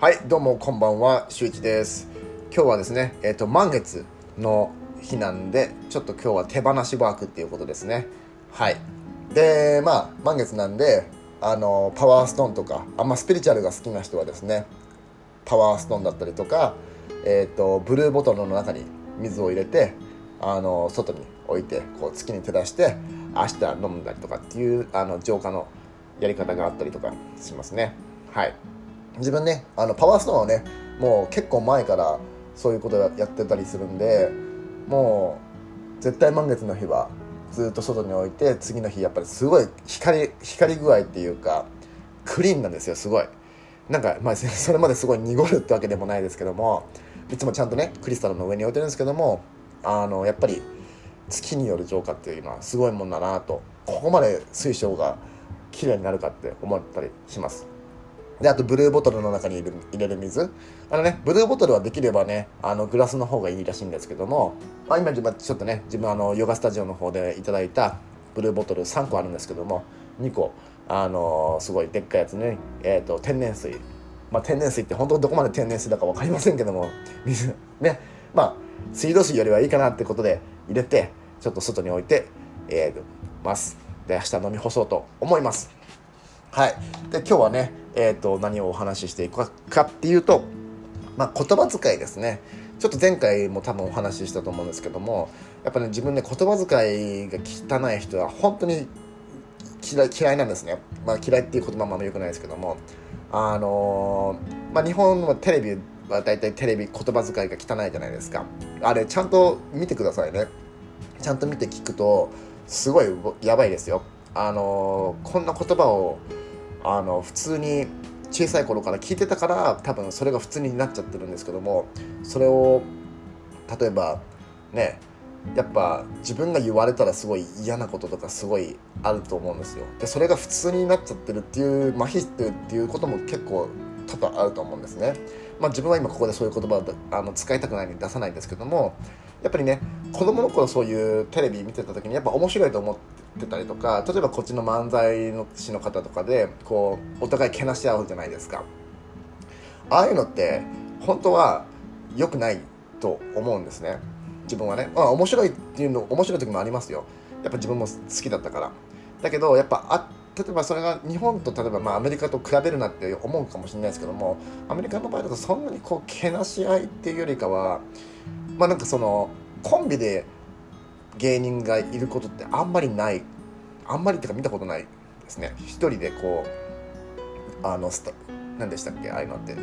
はいどうもこんばんはしゅうちです。今日はですねえっ、と満月の日なんでちょっと今日は手放しワークっていうことですね。はい。でまあ満月なんであのパワーストーンとかあんまスピリチュアルが好きな人はですねパワーストーンだったりとかえっ、とブルーボトルの中に水を入れてあの外に置いてこう月に照らして明日飲んだりとかっていうあの浄化のやり方があったりとかしますね。はい。自分ねあのパワーストーンはねもう結構前からそういうことやってたりするんでもう絶対満月の日はずっと外に置いて次の日やっぱりすごい光光具合っていうかクリーンなんですよすごい。なんかまあ それまですごい濁るってわけでもないですけどもいつもちゃんとねクリスタルの上に置いてるんですけどもあのやっぱり月による浄化っていうのはすごいもんだなとここまで水晶が綺麗になるかって思ったりします。であとブルーボトルの中に入れる水。あのねブルーボトルはできればねあのグラスの方がいいらしいんですけども、まあ、今ちょっとね自分あのヨガスタジオの方でいただいたブルーボトル3個あるんですけども2個あのすごいでっかいやつね、えーと、天然水。まあ天然水って本当どこまで天然水だか分かりませんけども水ねまあ水道水よりはいいかなってことで入れてちょっと外に置いて、えー、ます。で明日飲み干そうと思います。はい。で今日はねえーと、何をお話ししていくかっていうと、まあ、言葉遣いですね。ちょっと前回も多分お話ししたと思うんですけどもやっぱね自分ね言葉遣いが汚い人は本当に嫌い嫌いなんですね、まあ、嫌いっていう言葉もあんま良くないですけども。あのー、まあ、日本のテレビは大体テレビ言葉遣いが汚いじゃないですか。あれちゃんと見てくださいね。ちゃんと見て聞くとすごいやばいですよ。あのー、こんな言葉をあの普通に小さい頃から聞いてたから多分それが普通になっちゃってるんですけどもそれを例えばねやっぱ自分が言われたらすごい嫌なこととかすごいあると思うんですよ。でそれが普通になっちゃってるっていう麻痺ってっていうことも結構多々あると思うんですね。まあ自分は今ここでそういう言葉をあの使いたくないのに出さないんですけどもやっぱりね子供の頃そういうテレビ見てた時にやっぱ面白いと思っってたりとか例えばこっちの漫才の師の方とかでこうお互いけなし合うじゃないですか。ああいうのって本当は良くないと思うんですね。自分はね。まあ面白いっていうの面白い時もありますよ。やっぱ自分も好きだったから。だけどやっぱあ例えばそれが日本と例えばまあアメリカと比べるなって思うかもしれないですけどもアメリカの場合だとそんなにこうけなし合いっていうよりかはまあなんかそのコンビで芸人がいることってあんまりない。あんまりっていうか見たことないですね。一人でこうあのスタ何でしたっけ？ああいうのって。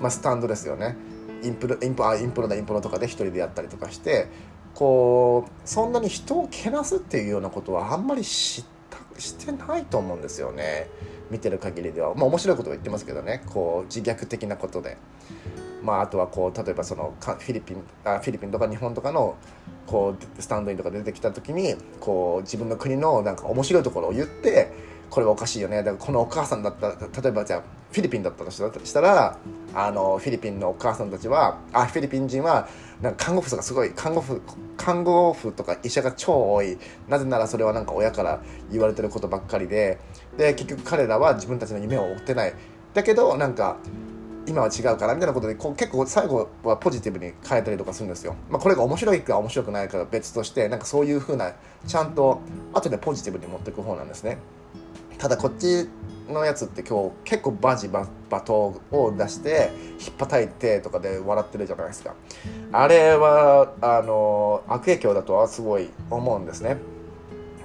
まあスタンドですよね。インプロインプあインプロだインプロとかで一人でやったりとかしてこうそんなに人をけなすっていうようなことはあんまり知ったしてないと思うんですよね。見てる限りでは。まあ面白いことを言ってますけどね。こう自虐的なことで。まあ、あとはこう例えばそのフィリピンあフィリピンとか日本とかのこうスタンドインとか出てきた時にこう自分の国のなんか面白いところを言ってこれはおかしいよね。だからこのお母さんだった例えばじゃあフィリピンだったとしたらあのフィリピンのお母さんたちはあフィリピン人はなんか看護婦がすごい看護婦看護婦とか医者が超多い。なぜならそれはなんか親から言われてることばっかりで。で結局彼らは自分たちの夢を追ってない。だけどなんか今は違うからみたいなことでこう結構最後はポジティブに変えたりとかするんですよ。まあ、これが面白いか面白くないかは別としてなんかそういうふうなちゃんと後でポジティブに持っていく方なんですね。ただこっちのやつって今日結構バジババトを出してひっぱたいてとかで笑ってるじゃないですかあれはあの悪影響だとはすごい思うんですね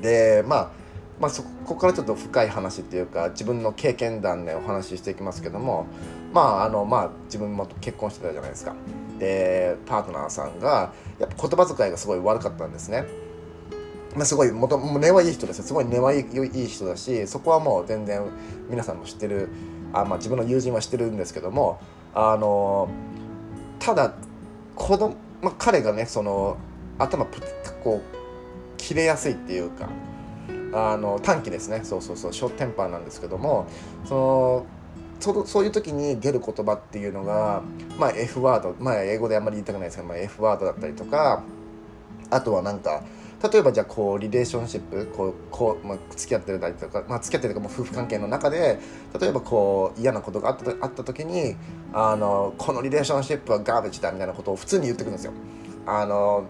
でまあまあ、そこからちょっと深い話っていうか自分の経験談でお話ししていきますけどもまああのまあ自分も結婚してたじゃないですか。でパートナーさんがやっぱ言葉遣いがすごい悪かったんですね。まあ、すごいもと根はいい人ですよすごい根はいい人だしそこはもう全然皆さんも知ってるあ、まあ、自分の友人は知ってるんですけどもあのただ子供、まあ、彼がねその頭こう切れやすいっていうかあの短期ですね。そうそうそう。ショーテンパーなんですけどもそのそそういう時に出る言葉っていうのが、まあ、F ワード、まあ、英語であんまり言いたくないですけど、まあ、F ワードだったりとかあとはなんか例えばじゃあこうリレーションシップこうこう、まあ、付き合ってるたりとか、まあ、付き合ってるとかも夫婦関係の中で例えばこう嫌なことがあったあった時にあのこのリレーションシップはガーベッジだみたいなことを普通に言ってくるんですよ。あの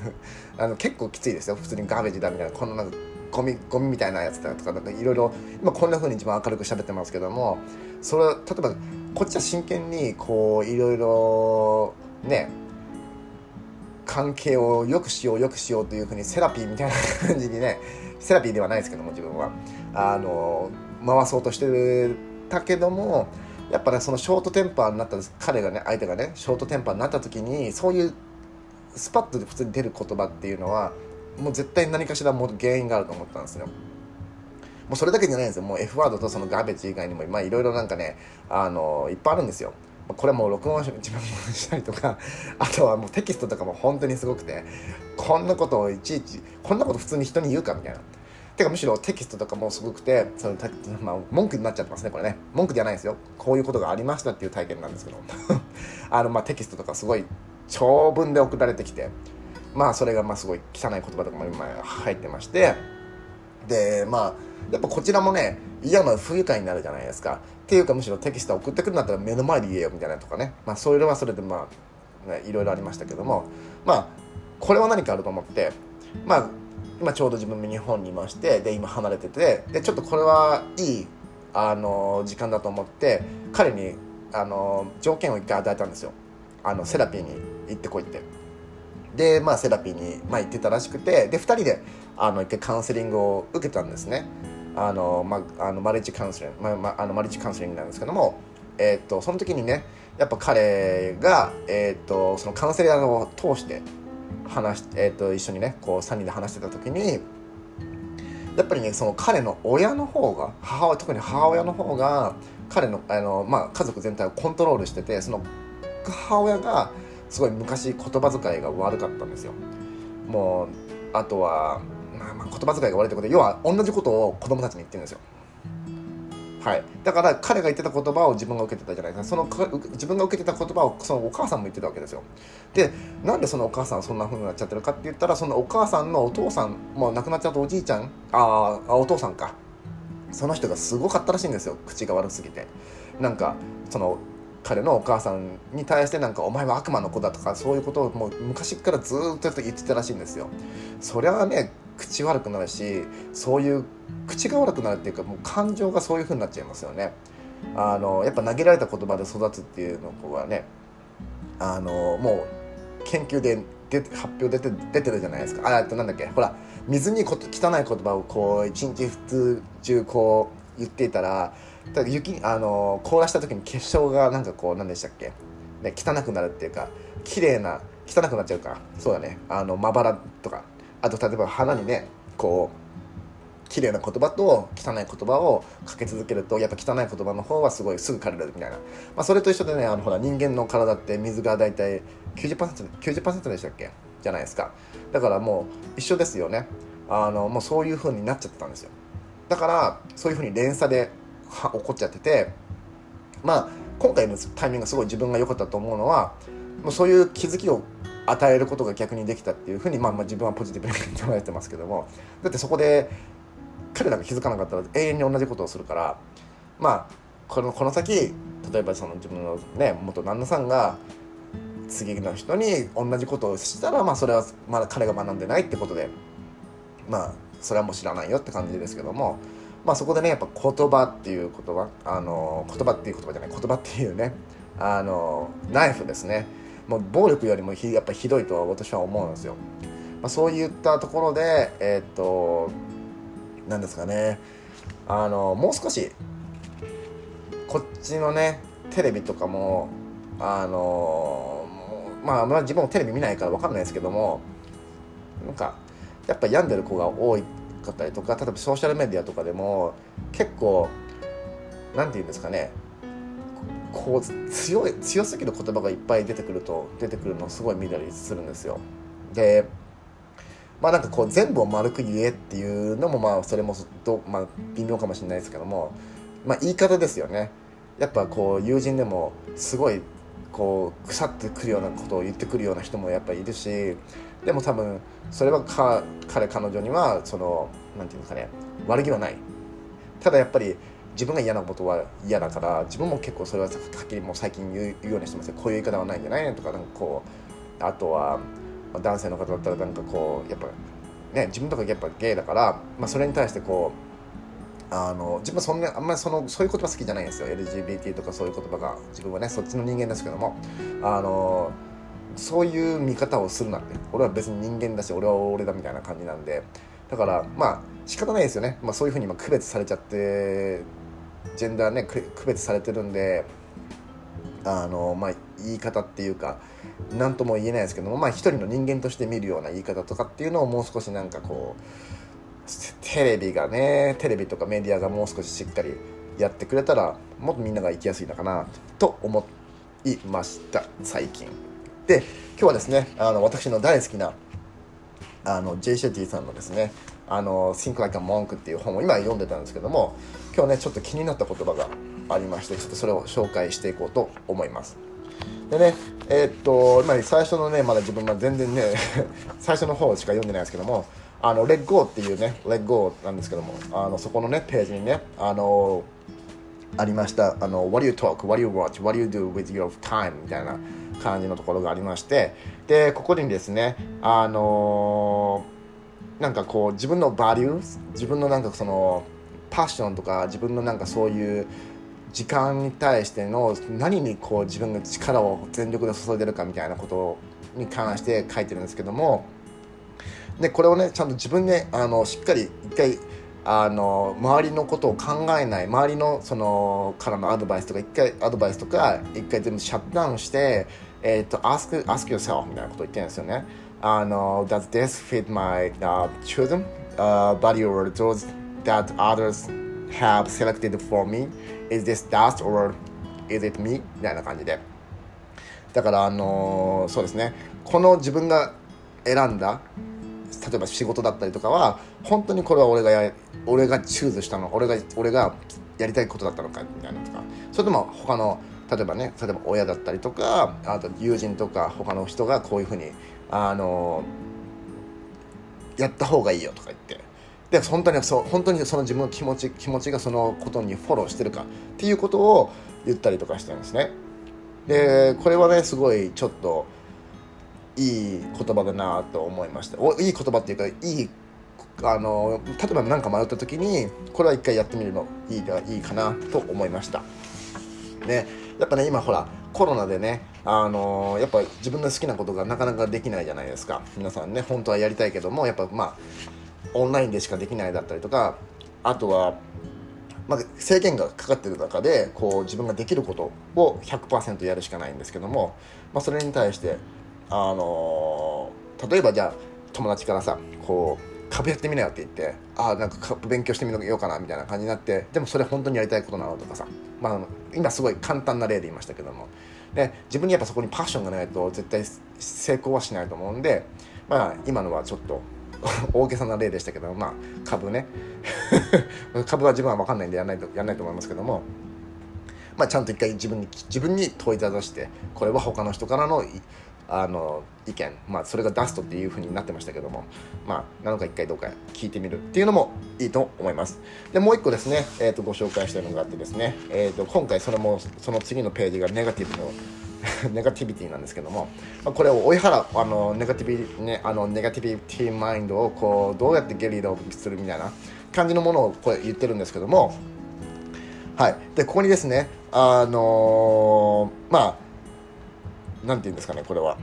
あの結構きついですよ。普通にガーベージだみたいなこのなんかゴミゴミみたいなやつだとかなんかいろいろ今こんな風に一番明るく喋ってますけどもそれ例えばこっちは真剣にこういろいろね関係を良くしよう良くしようというふうにセラピーみたいな感じにねセラピーではないですけども自分は。あの回そうとしてたけどもやっぱねそのショートテンパーになった彼がね相手がねショートテンパーになった時にそういうスパッと普通に出る言葉っていうのはもう絶対何かしらも原因があると思ったんですよ。もうそれだけじゃないんですよ。もう F ワードとそのガーベッジ以外にも、いろいろなんかね、あの、いっぱいあるんですよ。これもう録音自分もしたりとか、あとはもうテキストとかも本当にすごくて、こんなことをいちいち、こんなこと普通に人に言うかみたいな。てかむしろテキストとかもすごくて、そのまあ、文句になっちゃってますね、これね。文句じゃないですよ。こういうことがありましたっていう体験なんですけど。あの、まあテキストとかすごい長文で送られてきて、まあそれがまあすごい汚い言葉とかも今入ってましてでまあやっぱこちらもね嫌な不愉快になるじゃないですか。っていうかむしろテキスト送ってくるんだったら目の前で言えよみたいなとかね。まあそれはそれでまあ、ね、いろいろありましたけども。まあこれは何かあると思ってまあ今ちょうど自分も日本にいましてで今離れててでちょっとこれはいいあの時間だと思って彼にあの条件を一回与えたんですよ。あのセラピーに行ってこいって。で、まあ、セラピーに、まあ、行ってたらしくてで2人であの一回カウンセリングを受けたんですね。あの、まあ、あのマリッジカウンセリング、まあまあ、あのマリッジカウンセリングなんですけども、えー、っとその時にねやっぱ彼が、えー、っとそのカウンセリングを通して話し、えー、っと一緒にねこう3人で話してた時にやっぱりねその彼の親の方が母親特に母親の方が彼のあの、まあ、家族全体をコントロールしててその母親がすごい昔言葉遣いが悪かったんですよ。もうあとは、まあ、まあ言葉遣いが悪いってことで要は同じことを子供たちに言ってるんですよ。はい、だから彼が言ってた言葉を自分が受けてたじゃないですか。その自分が受けてた言葉をそのお母さんも言ってたわけですよ。でなんでそのお母さんそんな風になっちゃってるかって言ったらそのお母さんのお父さんもう亡くなっちゃったおじいちゃんああお父さんか。その人がすごかったらしいんですよ。口が悪すぎて。なんかその彼のお母さんに対してなんか「お前は悪魔の子だ」とかそういうことをもう昔からずっと言ってたらしいんですよ。それはね口悪くなるしそういう口が悪くなるっていうかもう感情がそういう風になっちゃいますよね。あのやっぱ投げられた言葉で育つっていうのはねあのもう研究でで発表出て出てるじゃないですかあとなんだっけほら水にこ汚い言葉をこう一日普通中こう言っていたらだ雪あの凍らした時に結晶がなんかこう何でしたっけ、ね、汚くなるっていうか綺麗な汚くなっちゃうか。そうだね。あのまばらとか。あと例えば花にねこう綺麗な言葉と汚い言葉をかけ続けるとやっぱ汚い言葉の方はすごいすぐ枯れるみたいな、まあ、それと一緒でねあのほら人間の体って水が大体 90%, 90でしたっけ？じゃないですか。だからもう一緒ですよね。あのもうそういう風になっちゃったんですよ。だからそういう風に連鎖で起こっちゃっててまあ今回のタイミングがすごい自分が良かったと思うのはもうそういう気づきを与えることが逆にできたっていうふうに、まあ、まあ自分はポジティブに捉えてますけどもだってそこで彼らが気づかなかったら永遠に同じことをするからまあこのこの先例えばその自分のね元旦那さんが次の人に同じことをしたらまあそれはまだ彼が学んでないってことでまあそれはもう知らないよって感じですけどもまあ、そこでねやっぱ言葉っていう言葉あの言葉っていう言葉じゃない言葉っていうねあのナイフですね。もう暴力よりもひやっぱひどいと私は思うんですよ、まあ、そういったところでえー、っと何ですかね。あのもう少しこっちのねテレビとかもあのまあ、自分もテレビ見ないから分かんないですけどもなんかやっぱ病んでる子が多いかったりとか例えばソーシャルメディアとかでも結構何て言うんですかねこう強い強すぎる言葉がいっぱい出てくると出てくるのすごい見たりするんですよ。でまあなんかこう全部を丸く言えっていうのもまあそれもど、まあ、微妙かもしれないですけども、まあ、言い方ですよね。やっぱこう友人でもすごいこう腐ってくるようなことを言ってくるような人もやっぱりいるしでも多分それはか彼彼女にはそのなんていうのかね悪気はない。ただやっぱり自分が嫌なことは嫌だから自分も結構それははっきりもう最近言うようにしてますこういう言い方はないんじゃないとかなんかこうあとは男性の方だったらなんかこうやっぱね自分とかやっぱゲイだから、まあ、それに対してこうあの自分はそんなあんまりそのそういう言葉好きじゃないんですよ。LGBT とかそういう言葉が。自分はねそっちの人間ですけども。あのそういう見方をするなんて。俺は別に人間だし俺は俺だみたいな感じなんで。だからまあ仕方ないですよね、まあ、そういうふうに今区別されちゃってジェンダーね区別されてるんであのまあ言い方っていうか何とも言えないですけどもまあ一人の人間として見るような言い方とかっていうのをもう少しなんかこうテレビがねテレビとかメディアがもう少ししっかりやってくれたらもっとみんなが生きやすいのかなと思いました最近で今日はですねあの私の大好きなあの J. シェティさんのですねあの Think Like a Monk っていう本を今読んでたんですけども今日ねちょっと気になった言葉がありましてちょっとそれを紹介していこうと思いますでねえー、っと今最初のねまだ自分は全然ね 最初の方しか読んでないですけどもあのレッゴーっていうねレッゴーなんですけどもあのそこのねページにねあのありましたあの What do you talk? What do you watch? What do you do with your time? みたいな感じのところがありましてでここにですねあの、なんかこう自分のバリュー自分のなんかそのパッションとか自分のなんかそういう時間に対しての何にこう自分が力を全力で注いでるかみたいなことに関して書いてるんですけどもでこれをねちゃんと自分であのしっかり一回あの周りのことを考えない周りのそのからのアドバイスとか一回アドバイスとか一回全部シャットダウンしてえっ、ー、と ask, ask yourself みたいなことを言ってるんですよね。あの does this fit my、uh, children、uh, body or those that others have selected for me? Is this dust or is it me? みたいな感じで。だからあの、そうですね。この自分が選んだ例えば仕事だったりとかは本当にこれは俺がや俺がチューズしたの俺が俺がやりたいことだったのかみたいなとか。それとも他の例えばね例えば親だったりとかあと友人とか他の人がこういうふうにあのやった方がいいよとか言って。で本当にそう本当にその自分の気持ち気持ちがそのことにフォローしてるかっていうことを言ったりとかしてるんですね。でこれはねすごいちょっといい言葉だなと思いましたおいい言葉っていうかいいあの例えば何か迷った時にこれは一回やってみるのいいかいいかなと思いました。ね。やっぱね今ほらコロナでねあのやっぱ自分の好きなことがなかなかできないじゃないですか。皆さんね本当はやりたいけどもやっぱまあオンラインでしかできないだったりとかあとはまあ、制限がかかってる中でこう自分ができることを100%やるしかないんですけども、まあ、それに対してあの例えばじゃあ友達からさこう株やってみなよって言ってああなんか株勉強してみようかなみたいな感じになってでもそれ本当にやりたいことなのとかさ、まあ、今すごい簡単な例で言いましたけども。で自分にやっぱそこにパッションがないと絶対成功はしないと思うんで、まあ、今のはちょっと 大げさな例でしたけど、まあ、株ね。株は自分は分かんないんでやらないとやらないと思いますけども、まあ、ちゃんと一回自分に自分に問いただしてこれは他の人からのあの意見、まあ、それがダストっていうふうになってましたけども、まあ、なのか一回どうか聞いてみるっていうのもいいと思います。で、もう一個ですね、えー、とご紹介したいのがあってですね、えー、と今回それも、その次のページがネガティブの ネガティビティなんですけども、まあ、これを追い払うあのネガティビ、ね、あのネガティビティマインドをこうどうやってゲリラするみたいな感じのものをこれ言ってるんですけども、はい、でここにですねあのー、まあ何て言うんですかねこれは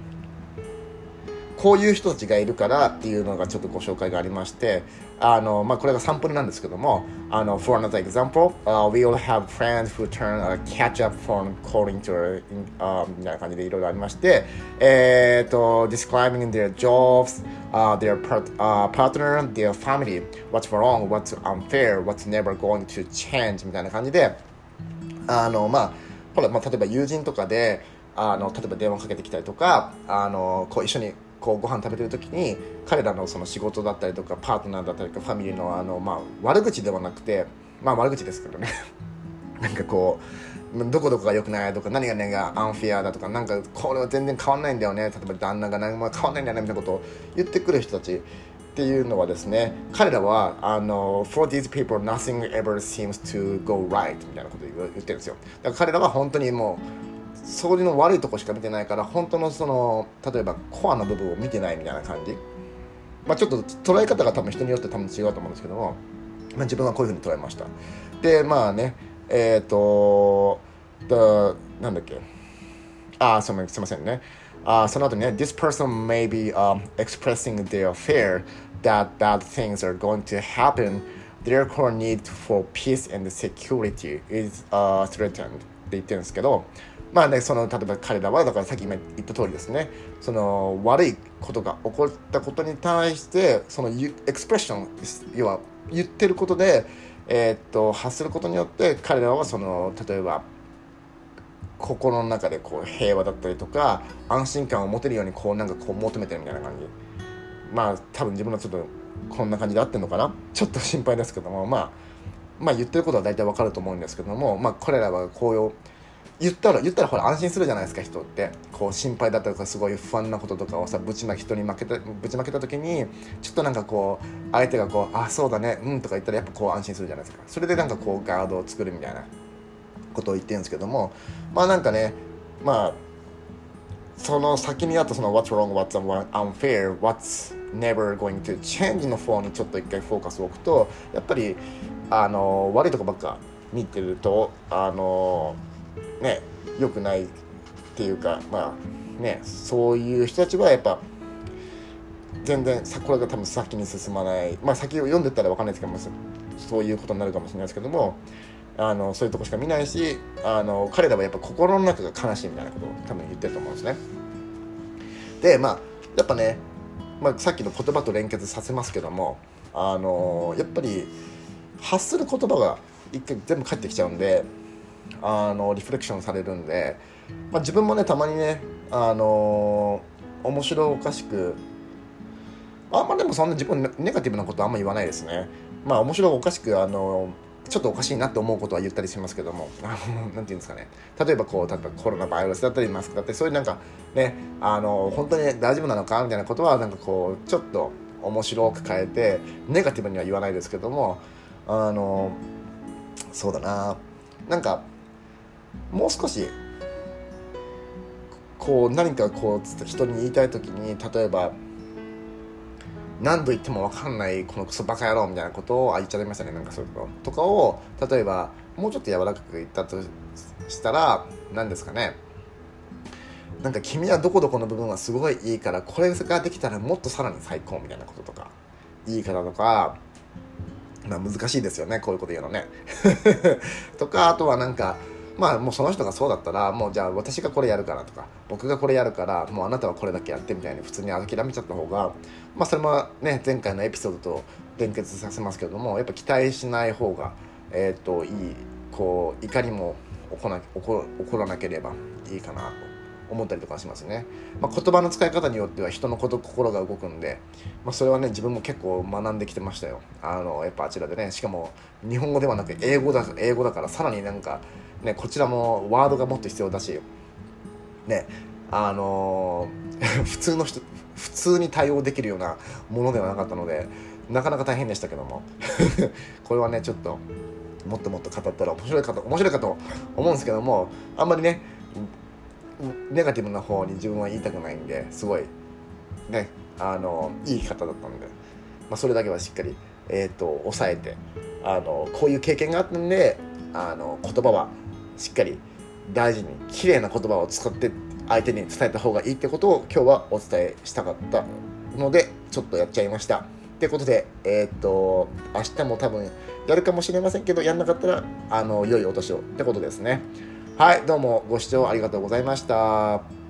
こういう人たちがいるからっていうのがちょっとご紹介がありましてあの、まあ、これがサンプルなんですけどもあの For another example、uh, we all have friends who turn a catch up from calling to、uh, みたいな感じでいろいろありましてえっ、ー、と describing their jobs、uh, their part,、uh, partner their family what's wrong what's unfair what's never going to change みたいな感じであのまあほら、まあ、例えば友人とかであの例えば電話かけてきたりとかあのこう一緒にこうご飯食べてる時に彼らのその仕事だったりとかパートナーだったりとかファミリーのあの、まあ、悪口ではなくてまあ悪口ですけどね。なんかこうどこどこが良くないとか何が何がアンフェアだとかなんかこれは全然変わんないんだよね。例えば旦那が何も変わんないんだよねみたいなことを言ってくる人たち。っていうのはですね彼らはあの For these people nothing ever seems to go right みたいなことを言ってるんですよ。だから彼らは本当にもうそれの悪いとこしか見てないから本当のその例えばコアの部分を見てないみたいな感じ。まあちょっと捉え方が多分人によって多分違うと思うんですけども、まあ、自分はこういうふうに捉えました。でまあねえっ、ー、とだなんだっけ。ああすみませんね。あその後にね This person may be、um, expressing their fear that bad things are going to happen. Their core need for peace and security is、uh, threatened. って言ってるんですけどまあね、その例えば彼らはだからさっき今言った通りですね。その悪いことが起こったことに対してそのエクスプレッション要は言ってることで、えー、っと発することによって彼らはその例えば心の中でこう平和だったりとか安心感を持てるようにこうなんかこう求めてるみたいな感じ。まあ多分自分のちょっとこんな感じで合ってるのかな？ちょっと心配ですけどもまあまあ言ってることは大体わかると思うんですけどもまあこれらはこういう言ったら言ったらほら安心するじゃないですか人って。こう心配だったとかすごい不安なこととかをさぶちまき人に負けたぶちまけた時にちょっとなんかこう相手がこう「あそうだねうん」とか言ったらやっぱこう安心するじゃないですか。それでなんかこうガードを作るみたいなことを言ってるんですけどもまあなんかねまあその先にあったその What's wrong, what's unfair, what's never going to change の方にちょっと一回フォーカスを置くとやっぱりあの悪いとこばっか見てるとあのね良くないっていうかまあねそういう人たちはやっぱ全然これが多分先に進まないまあ先を読んでたら分かんないですけどもそういうことになるかもしれないですけどもあのそういうとこしか見ないしあの彼らはやっぱ心の中が悲しいみたいなことを多分言ってると思うんですね。でまあやっぱね、まあ、さっきの言葉と連結させますけどもあのやっぱり発する言葉が一回全部返ってきちゃうんであのリフレクションされるんで、まあ、自分もねたまにねあの面白おかしくあんまでもそんな自分ネガティブなことあんま言わないですねまあ面白おかしくあのちょっとおかしいなって思うことは言ったりしますけども、あの、なんていうんですかね。例えばこう、例えばコロナバイアスだったり、マスクだったり、そういうなんかね、あの、本当に大丈夫なのかみたいなことは、なんかこう、ちょっと面白く変えて、ネガティブには言わないですけども、あの、そうだな、なんか、もう少し、こう、何かこう、人に言いたい時に、例えば、何度言っても分かんないこのクソバカ野郎みたいなことをあ言っちゃいましたねなんかそういうこととかを例えばもうちょっと柔らかく言ったとしたら何ですかね。なんか君はどこどこの部分はすごいいいからこれができたらもっとさらに最高みたいなこととかいい方とかまあ難しいですよねこういうこと言うのね。とかあとはなんかまあもうその人がそうだったらもうじゃあ私がこれやるからとか僕がこれやるからもうあなたはこれだけやってみたいに普通に諦めちゃった方がまあそれもね前回のエピソードと連結させますけどもやっぱ期待しない方がえっ、ー、といいこう怒りも起こな起こ起こらなければいいかなと思ったりとかしますね、まあ、言葉の使い方によっては人のこと心が動くんで、まあ、それはね自分も結構学んできてましたよ。あのやっぱあちらでねしかも日本語ではなく英語だ英語だからさらになんかね、こちらもワードがもっと必要だし、ね、あのー、普通の人、普通に対応できるようなものではなかったので、なかなか大変でしたけども、これはね、ちょっと、もっともっと語ったら面白いかと、面白いかと思うんですけども、あんまりね、ネガティブな方に自分は言いたくないんで、すごい、ね、あの、いい方だったんで、まあ、それだけはしっかり、えっ、ー、と、抑えて、あの、こういう経験があったんで、あの、言葉はしっかり大事に綺麗な言葉を使って相手に伝えた方がいいってことを今日はお伝えしたかったのでちょっとやっちゃいました。ってことで、えー、っと明日も多分やるかもしれませんけどやんなかったらあの良いお年をってことですね。はいどうもご視聴ありがとうございました。